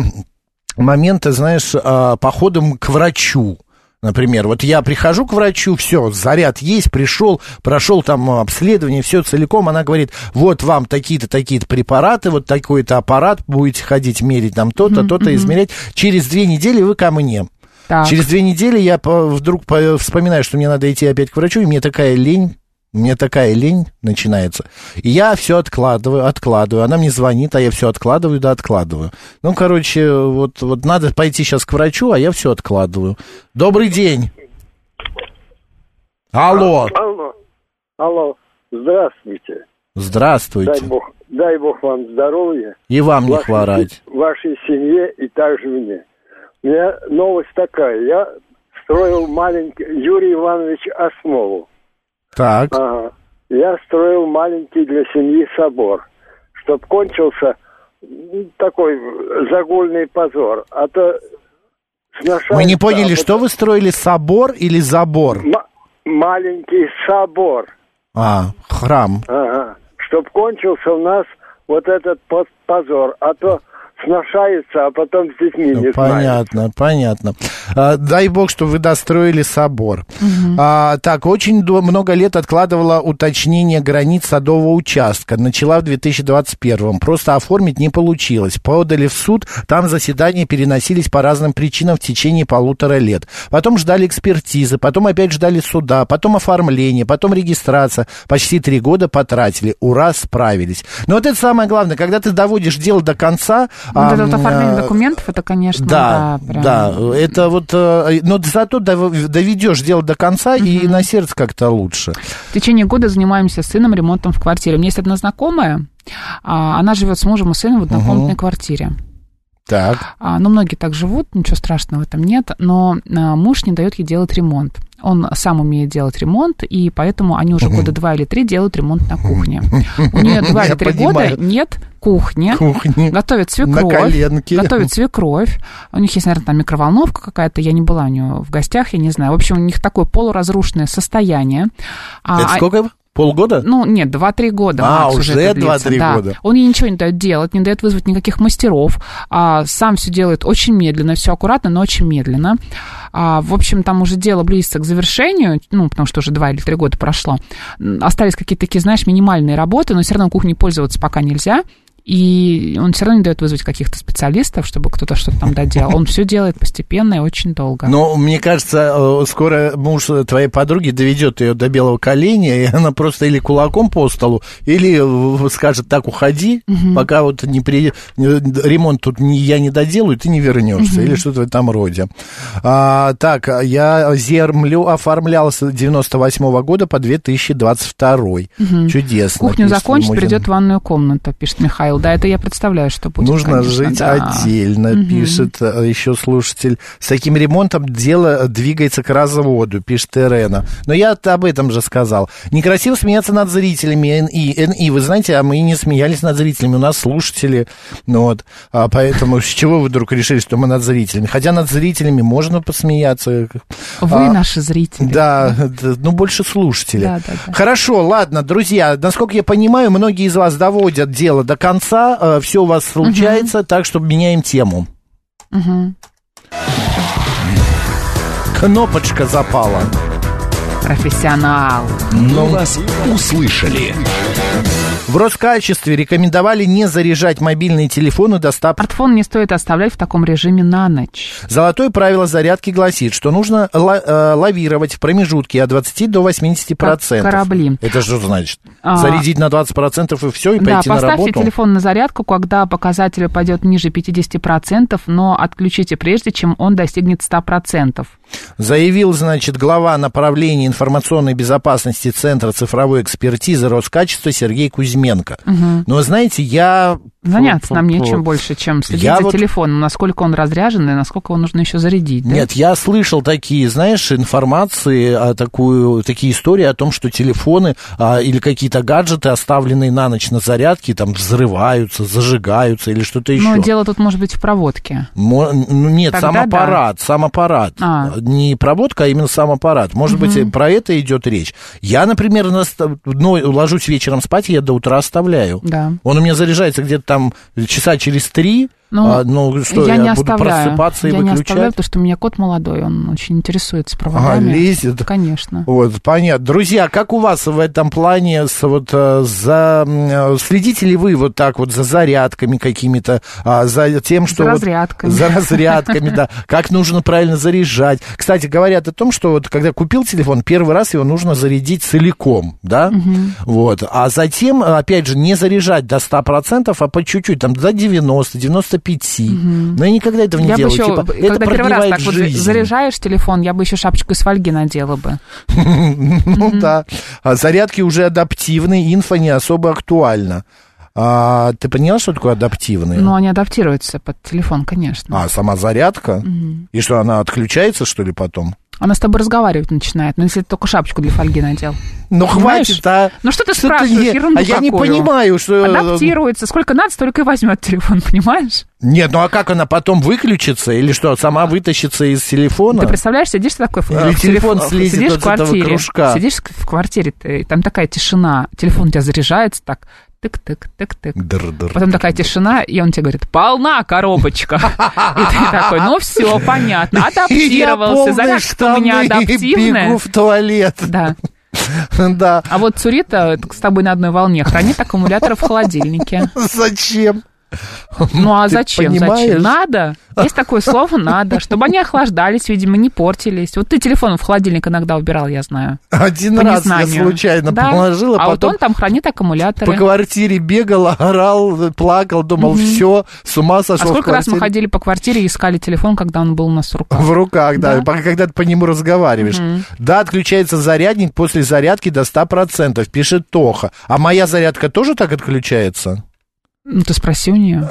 моменты, знаешь, а, походом к врачу. Например, вот я прихожу к врачу, все, заряд есть, пришел, прошел там обследование, все целиком, она говорит, вот вам такие-то, такие-то препараты, вот такой-то аппарат, будете ходить мерить там то-то, то-то, измерять, через две недели вы ко мне. Так. Через две недели я вдруг по- вспоминаю, что мне надо идти опять к врачу, и мне такая лень, мне такая лень начинается. И я все откладываю, откладываю. Она мне звонит, а я все откладываю, да откладываю. Ну, короче, вот, вот надо пойти сейчас к врачу, а я все откладываю. Добрый день. Алло. Алло. Алло. Здравствуйте. Здравствуйте. Дай Бог, дай Бог вам здоровья. И вам не вашей- хворать. Вашей семье и также мне. У меня новость такая. Я строил маленький... Юрий Иванович Осмолу. Так. Ага. Я строил маленький для семьи собор, чтоб кончился такой загульный позор. А то Мы не поняли, а что вы строили, собор или забор? М- маленький собор. А, храм. Ага. Чтоб кончился у нас вот этот по- позор. А то сношаются, а потом с детьми не знаю. Понятно, понятно. А, дай бог, что вы достроили собор. А, так, очень до- много лет откладывала уточнение границ садового участка. Начала в 2021. Просто оформить не получилось. Подали в суд, там заседания переносились по разным причинам в течение полутора лет. Потом ждали экспертизы, потом опять ждали суда, потом оформление, потом регистрация. Почти три года потратили. Ура, справились. Но вот это самое главное, когда ты доводишь дело до конца... Вот это вот оформление э, документов, это, конечно, да, да, прям... да, это вот, э, но зато дов- доведешь дело до конца, и на сердце как-то лучше. В течение года занимаемся с сыном ремонтом в квартире. У меня есть одна знакомая, а, она живет с мужем и сыном в однокомнатной квартире. Так. А, ну, многие так живут, ничего страшного в этом нет, но а, муж не дает ей делать ремонт. Он сам умеет делать ремонт, и поэтому они уже года два или три делают ремонт на кухне. У нее два или три года нет кухни, Кухни. готовит На свекровь, готовит свекровь. У них есть, наверное, там микроволновка какая-то, я не была у нее в гостях, я не знаю. В общем, у них такое полуразрушенное состояние. А, Это а- сколько? Полгода? ну, нет, 2-3 года. А, Макс, уже это длится, 2-3 да. года. Он ей ничего не дает делать, не дает вызвать никаких мастеров. А, сам все делает очень медленно, все аккуратно, но очень медленно. А, в общем, там уже дело близится к завершению, ну, потому что уже 2 или 3 года прошло. Остались какие-то такие, знаешь, минимальные работы, но все равно кухней пользоваться пока нельзя. И он все равно не дает вызвать каких-то специалистов, чтобы кто-то что-то там доделал. Он все делает постепенно и очень долго. Но мне кажется, э, скоро муж твоей подруги доведет ее до белого коленя, и она просто или кулаком по столу, или скажет, так, уходи, пока вот не при... ремонт тут не, я не доделаю, ты не вернешься, или что-то в этом роде. А, так, я землю оформлял с 98 года по 2022. Чудесно. Кухню пишет закончит, Лимузин. придет в ванную комнату, пишет Михаил. Да, это я представляю, что будет. Нужно конечно, жить да. отдельно, пишет э, еще слушатель. С таким ремонтом дело двигается к разводу, пишет Ирена. Но я об этом же сказал. Некрасиво смеяться над зрителями НИ. НИ, вы знаете, а мы не смеялись над зрителями, у нас слушатели. Ну вот, а поэтому с чего вы вдруг решили, что мы над зрителями? Хотя над зрителями можно посмеяться. Вы А, наши зрители. Да, да, ну больше слушатели. Да, да, да. Хорошо, ладно, друзья, насколько я понимаю, многие из вас доводят дело до конца, все у вас случается, так что меняем тему. Мгм. Кнопочка запала. Профессионал. Мы вас услышали. В Роскачестве рекомендовали не заряжать мобильные телефоны до 100%. Смартфон не стоит оставлять в таком режиме на ночь. Золотое правило зарядки гласит, что нужно э, лавировать в промежутке от 20 до 80%. Как корабли. Это что значит? А. Зарядить на 20% и все, и Да, пойти на поставьте работу? телефон на зарядку, когда показатель упадет ниже 50%, но отключите прежде, чем он достигнет 100%. Заявил, значит, глава направления информационной безопасности Центра цифровой экспертизы Роскачества Сергей Кузьменко. Мгм. Но, знаете, я... Заняться нам нечем больше, чем следить Я за вот- телефоном, насколько он разряжен и насколько его нужно еще зарядить. да? Нет, я слышал такие, знаешь, информации, а, такую, такие истории о том, что телефоны а, или какие-то гаджеты, оставленные на ночь на зарядке, там взрываются, зажигаются или что-то еще. Но дело тут может быть в проводке. Мо- ну, нет, Тогда сам аппарат, сам аппарат. А. Не проводка, а именно сам аппарат. Может быть, Мгм. про это идет речь. Я, например, на ну, ложусь вечером спать, я до утра оставляю. Да. Он у меня заряжается где-то там часа через три. Ну, а, ну, что, я, я, не буду оставляю. просыпаться и я не выключать? оставляю, потому что у меня кот молодой, он очень интересуется А, проводами. лезет. Конечно. Вот, понятно. Друзья, как у вас в этом плане с, вот, э, за, э, следите ли вы вот так вот за зарядками какими-то, а, за тем, что... За вот- разрядками. за разрядками, да. Как нужно правильно заряжать. Кстати, говорят о том, что вот когда купил телефон, первый раз его нужно зарядить целиком, да? Вот. А затем, опять же, не заряжать до 100%, а по чуть-чуть, там, до 90, 95. Но я никогда этого не я делаю. бы еще, Типа, это когда первый раз так вот жизнь. заряжаешь телефон, я бы еще шапочку из фольги надела бы. Ну да. А зарядки уже адаптивные, инфо не особо актуальна. А, ты поняла, что такое адаптивные? Но они адаптируются под телефон, конечно. А, сама зарядка? Мгм. И что, она отключается, что ли, потом? Она с тобой разговаривать начинает, но если ты только шапочку для фольги надел. Ну, Понимаешь? хватит, а... Ну что ты Что-то спрашиваешь, не- ерунду А я не какую? понимаю, что... Адаптируется. Сколько надо, столько и возьмет телефон, понимаешь? Нет, ну а как она потом выключится? Или что, сама вытащится из телефона? Ты представляешь, сидишь такой Или в телефон телефон- слезет сидишь вот в с этого квартире, кружка. сидишь в квартире, ты, там такая тишина, телефон у тебя заряжается так, тык-тык, тык-тык. Потом такая тишина, и он тебе говорит, полна коробочка. И ты такой, ну все, понятно, адаптировался, полные зарядка у меня штаны адаптивная. бегу в туалет. Да. Да. А вот Цурита с тобой на одной волне хранит аккумуляторы в холодильнике. Зачем? Ну а зачем? понимаешь? Зачем? Надо. Есть такое слово «надо», чтобы они охлаждались, видимо, не портились. Вот ты телефон в холодильник иногда убирал, я знаю. Один раз я случайно Да. положила, А вот потом он там хранит аккумуляторы. по квартире бегал, орал, плакал, думал, все, с ума А сошел в сколько раз мы ходили по квартире и искали телефон, когда он был у нас в руках? В руках, да, Да. пока- когда ты по нему разговариваешь. Да, отключается зарядник после зарядки до 100%, пишет Тоха. А моя зарядка тоже так отключается? Ну, ты спроси у нее.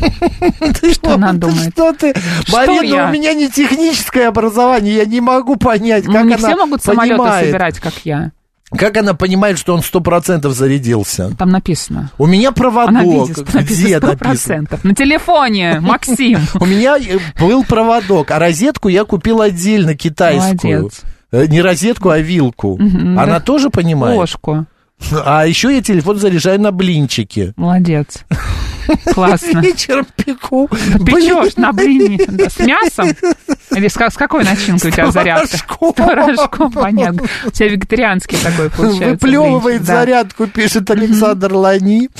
Что она думает? Что ты? Марина, у меня не техническое образование, я не могу понять, Ну, как не она все могут самолеты собирать, как я. Как она понимает, что он 100% зарядился? Там написано. У меня проводок. Она видит, Где написано сто написано? процентов. На телефоне, Максим. У меня э, был проводок, а розетку я купил отдельно китайскую. Молодец. Э, Не розетку, а вилку. Она тоже понимает? Ложку. А еще я телефон заряжаю на блинчики. Молодец. Классно. Вечером пеку. Печешь на блине да, с мясом? Или с, с какой начинкой у тебя зарядка? С творожком, понятно. У тебя вегетарианский такой получается. Выплевывает блинчик, да. зарядку, пишет Александр Лани.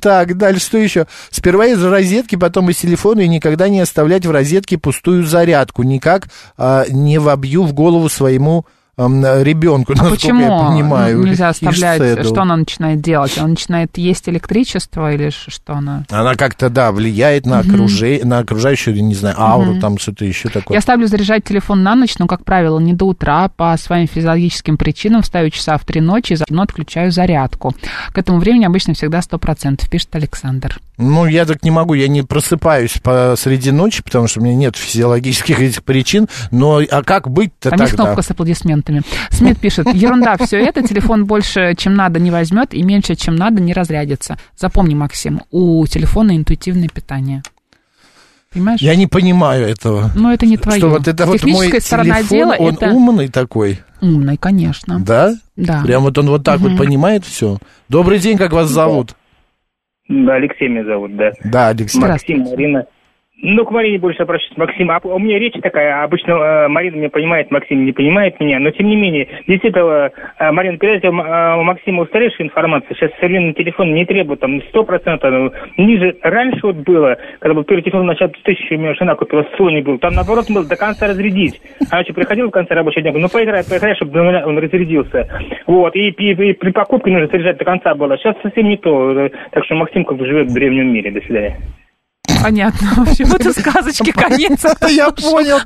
Так, дальше что еще? Сперва из розетки, потом из телефона и никогда не оставлять в розетке пустую зарядку. Никак а, не вобью в голову своему ребенку, А насколько почему я понимаю. ну, нельзя оставлять? Что она начинает делать? Она начинает есть электричество или что она? Она как-то, да, влияет на, окруже... на окружающую, не знаю, ауру, Мгм. там что-то еще такое. Я ставлю заряжать телефон на ночь, но, как правило, не до утра. По своим физиологическим причинам ставлю часа в три ночи и заодно отключаю зарядку. К этому времени обычно всегда 100%, пишет Александр. Ну, я так не могу, я не просыпаюсь посреди ночи, потому что у меня нет физиологических этих причин, но а как быть-то Там тогда? есть кнопка с аплодисментами. Смит пишет, ерунда, все это, телефон больше, чем надо, не возьмет, и меньше, чем надо, не разрядится. Запомни, Максим, у телефона интуитивное питание. Понимаешь? Я не понимаю этого. Ну, это не твое. Что вот это вот мой телефон, дела он это... умный такой, Умный, конечно. да? Да. Прям вот он вот так Мгм. вот понимает все. Добрый день, как вас зовут? Да, Алексей меня зовут, да. Да, Алексей. Максим, Марина. Ну, к Марине больше обращаюсь, Максим. А у меня речь такая, обычно э, Марина меня понимает, Максим не понимает меня, но тем не менее, действительно, э, Марина, передайте э, у Максима устаревшая информация, сейчас современный телефон не требует там 100%, ну, ниже, раньше вот было, когда был первый телефон, начал тысячу, у меня жена купила, Sony был, там наоборот был до конца разрядить. Она что, приходила в конце рабочего дня, говорю, ну поиграй, поиграй, чтобы он разрядился. Вот, и, и, и при покупке нужно заряжать до конца было. Сейчас совсем не то, так что Максим как бы живет в древнем мире. До свидания. Понятно. В общем, это сказочки конец. Я понял,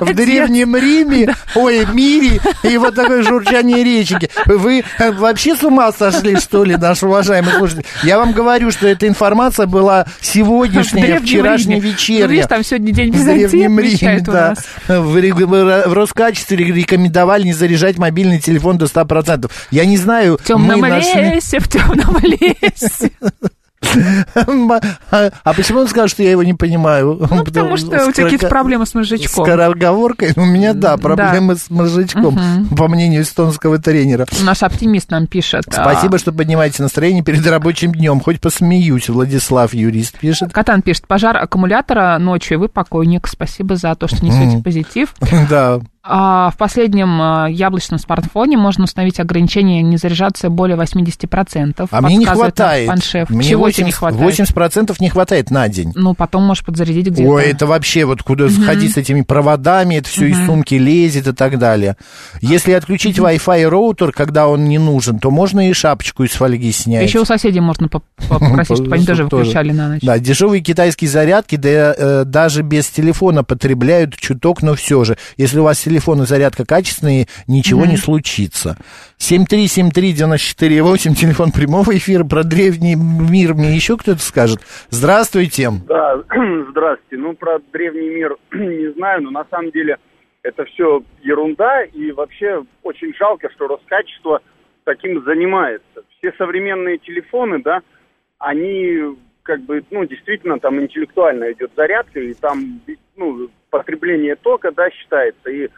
в Древнем Риме, ой, мире, и вот такое журчание речки. Вы э, вообще с ума сошли, что ли, наш уважаемый слушатель? Я вам говорю, что эта информация была сегодняшняя, вчерашняя, вечерняя. Видишь, там сегодня день в Древнем Риме, да. В Роскачестве рекомендовали не заряжать мобильный телефон до 100%. Я не знаю... В темном лесе, в темном лесе. А почему он сказал, что я его не понимаю? Ну, потому что у тебя какие-то проблемы с мозжечком. Скороговоркой? У меня, да, проблемы с мозжечком, по мнению эстонского тренера. Наш оптимист нам пишет. А, Спасибо, что поднимаете настроение перед рабочим днем. Хоть посмеюсь, Владислав Юрист пишет. Катан пишет, пожар аккумулятора ночью, вы покойник. Спасибо за то, что несете позитив. Да. А в последнем а, яблочном смартфоне можно установить ограничение не заряжаться более 80%. А мне не хватает. Паншеф. Мне Чего 80, тебе не хватает? 80% не хватает на день. Ну, потом можешь подзарядить где-то. Ой, это вообще вот куда угу. ходить с этими проводами, это все угу. из сумки лезет и так далее. Если отключить угу. Wi-Fi роутер, когда он не нужен, то можно и шапочку из фольги снять. Еще у соседей можно попросить, чтобы они тоже выключали на ночь. Да, дешевые китайские зарядки э, даже без телефона потребляют чуток, но все же. Если у вас телефон и зарядка качественные, ничего mm-hmm. не случится. 7373948, телефон прямого эфира, про древний мир мне еще кто-то скажет. Здравствуйте. Да, здравствуйте. Ну, про древний мир не знаю, но на самом деле это все ерунда, и вообще очень жалко, что Роскачество таким занимается. Все современные телефоны, да, они как бы, ну, действительно, там интеллектуально идет зарядка, и там, ну, потребление тока, да, считается, и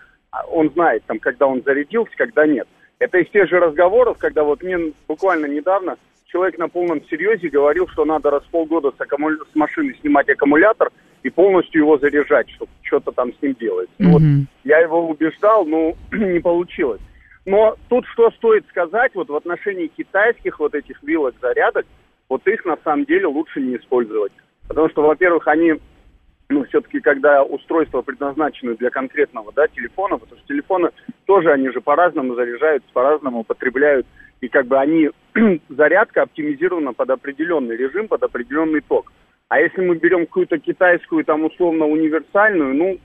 он знает, там, когда он зарядился, когда нет. Это из тех же разговоров, когда вот мне буквально недавно человек на полном серьезе говорил, что надо раз в полгода с, аккумуля... с машины снимать аккумулятор и полностью его заряжать, чтобы что-то там с ним делать. Mm-hmm. Вот я его убеждал, но не получилось. Но тут что стоит сказать, вот в отношении китайских вот этих вилок зарядок, вот их на самом деле лучше не использовать. Потому что, во-первых, они ну, все-таки, когда устройства предназначены для конкретного, да, телефона, потому что телефоны тоже, они же по-разному заряжаются, по-разному потребляют, и как бы они, зарядка оптимизирована под определенный режим, под определенный ток. А если мы берем какую-то китайскую, там, условно, универсальную, ну,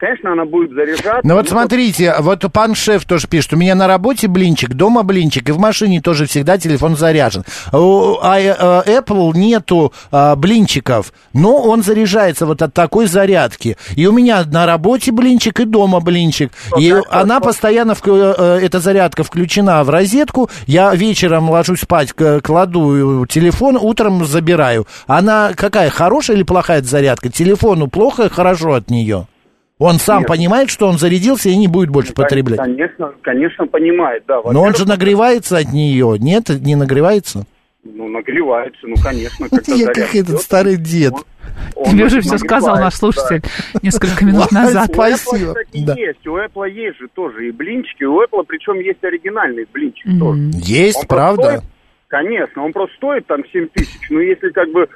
Конечно, она будет заряжаться. Ну вот смотрите, вот пан шеф тоже пишет, у меня на работе блинчик, дома блинчик, и в машине тоже всегда телефон заряжен. У а, а, Apple нету а, блинчиков, но он заряжается вот от такой зарядки. И у меня на работе блинчик, и дома блинчик. И она постоянно, э, эта зарядка включена в розетку, я вечером ложусь спать, кладу телефон, утром забираю. Она какая, хорошая или плохая зарядка? Телефону плохо, хорошо от нее? Он сам Нет. понимает, что он зарядился и не будет больше конечно, потреблять? Конечно, конечно, понимает, да. Но он же нагревается от нее, нет? Не нагревается? Ну, нагревается, ну, конечно. Я как этот старый дед. Тебе уже все сказал наш слушатель несколько минут назад. Спасибо. У Apple, есть, у Apple есть же тоже и блинчики, у Apple причем есть оригинальный блинчик тоже. Есть, правда? конечно, он просто стоит там 7 тысяч, но если как бы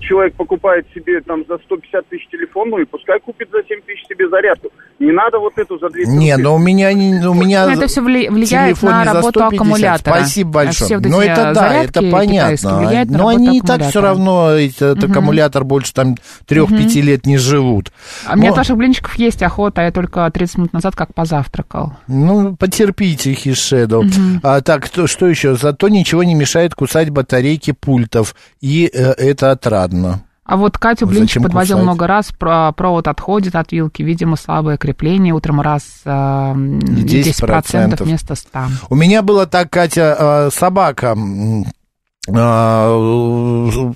человек покупает себе там за 150 тысяч телефон, ну и пускай купит за 7 тысяч себе зарядку. Не надо вот эту за 200 Не, но у меня, не, у меня но это все влияет на работу аккумулятора. Спасибо большое. Вот ну это да, это понятно. Но они и так все равно, этот угу. аккумулятор больше там 3-5 угу. лет не живут. А у меня тоже блинчиков есть охота, я только 30 минут назад как позавтракал. Ну, потерпите, Хишедо. Угу. А, так, что, что еще? Зато ничего не мешает кусать батарейки пультов. И э, это отрадно. А вот Катю Блинчик подвозил кусать? много раз, провод отходит от вилки, видимо, слабое крепление, утром раз э, 10%, 10% вместо 100%. У меня была так, Катя, э, собака ну,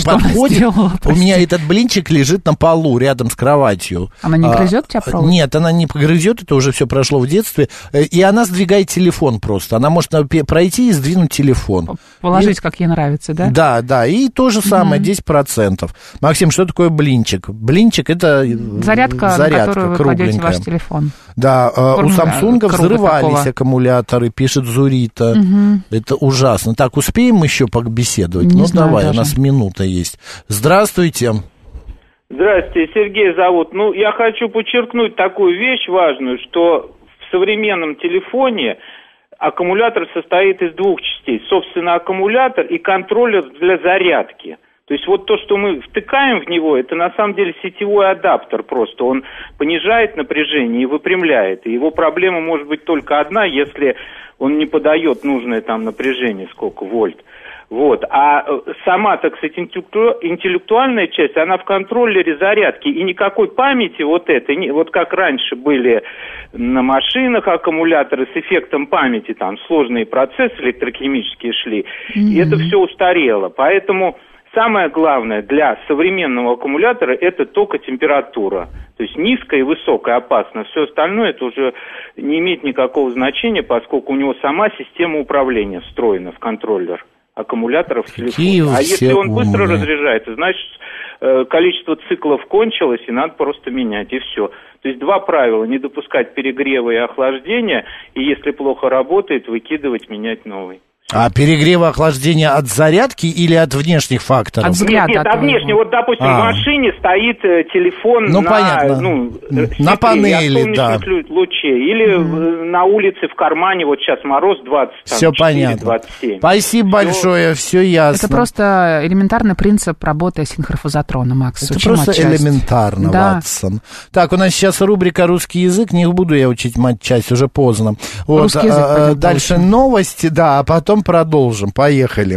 Что подходит. сделала, У меня этот блинчик лежит на полу рядом с кроватью. Она не А, грызет тебя провод? Нет, она не грызет, это уже все прошло в детстве. Э, И она сдвигает телефон просто. Она может напе- пройти и сдвинуть телефон. Положить, как ей нравится, да? Да, да, и то же самое, 10%. Максим, что такое блинчик? Блинчик это э, Зарядка, зарядка на которую вы кругленькая. ваш телефон. Да, э, у круга взрывались такого. аккумуляторы, пишет Зурита. Мгм. Это ужасно. Так, успеем еще побеседовать? Не ну, знаю давай, даже. у нас минута есть. Здравствуйте. Здравствуйте, Сергей зовут. Ну, я хочу подчеркнуть такую вещь важную, что в современном телефоне аккумулятор состоит из двух частей. Собственно, аккумулятор и контроллер для зарядки. То есть вот то, что мы втыкаем в него, это на самом деле сетевой адаптер просто. Он понижает напряжение и выпрямляет. И его проблема может быть только одна, если он не подает нужное там напряжение, сколько вольт. Вот. А э, сама, так сказать, интеллекту- интеллектуальная часть, она в контроллере зарядки. И никакой памяти вот этой, вот как раньше были на машинах аккумуляторы с эффектом памяти, там сложные процессы электрохимические шли, и это все устарело. Поэтому самое главное для современного аккумулятора это только температура. То есть низкая и высокая опасно. Все остальное это уже не имеет никакого значения, поскольку у него сама система управления встроена в контроллер аккумуляторов вы А если он быстро умные. разряжается, значит э, количество циклов кончилось и надо просто менять и все. То есть два правила: не допускать перегрева и охлаждения, и если плохо работает, выкидывать, менять новый. А перегрева охлаждения от зарядки или от внешних факторов? Нет, нет, а внешне, вот, допустим, А. в машине стоит э, телефон Ну, на, понятно. ну, На э, светлее панели, от да. лучей. Или э, на улице в кармане, вот сейчас мороз 20, там, Все 4, понятно. 27. Спасибо Всё. большое, все ясно. Это просто элементарный принцип работы синхрофазотрона, Макс. Это Учим просто отчасти. элементарно, Да. Ватсон. Так, у нас сейчас рубрика «Русский язык». Не буду я учить матчасть, уже поздно. Вот, Русский язык а, дальше. новости, да, а потом продолжим. Поехали.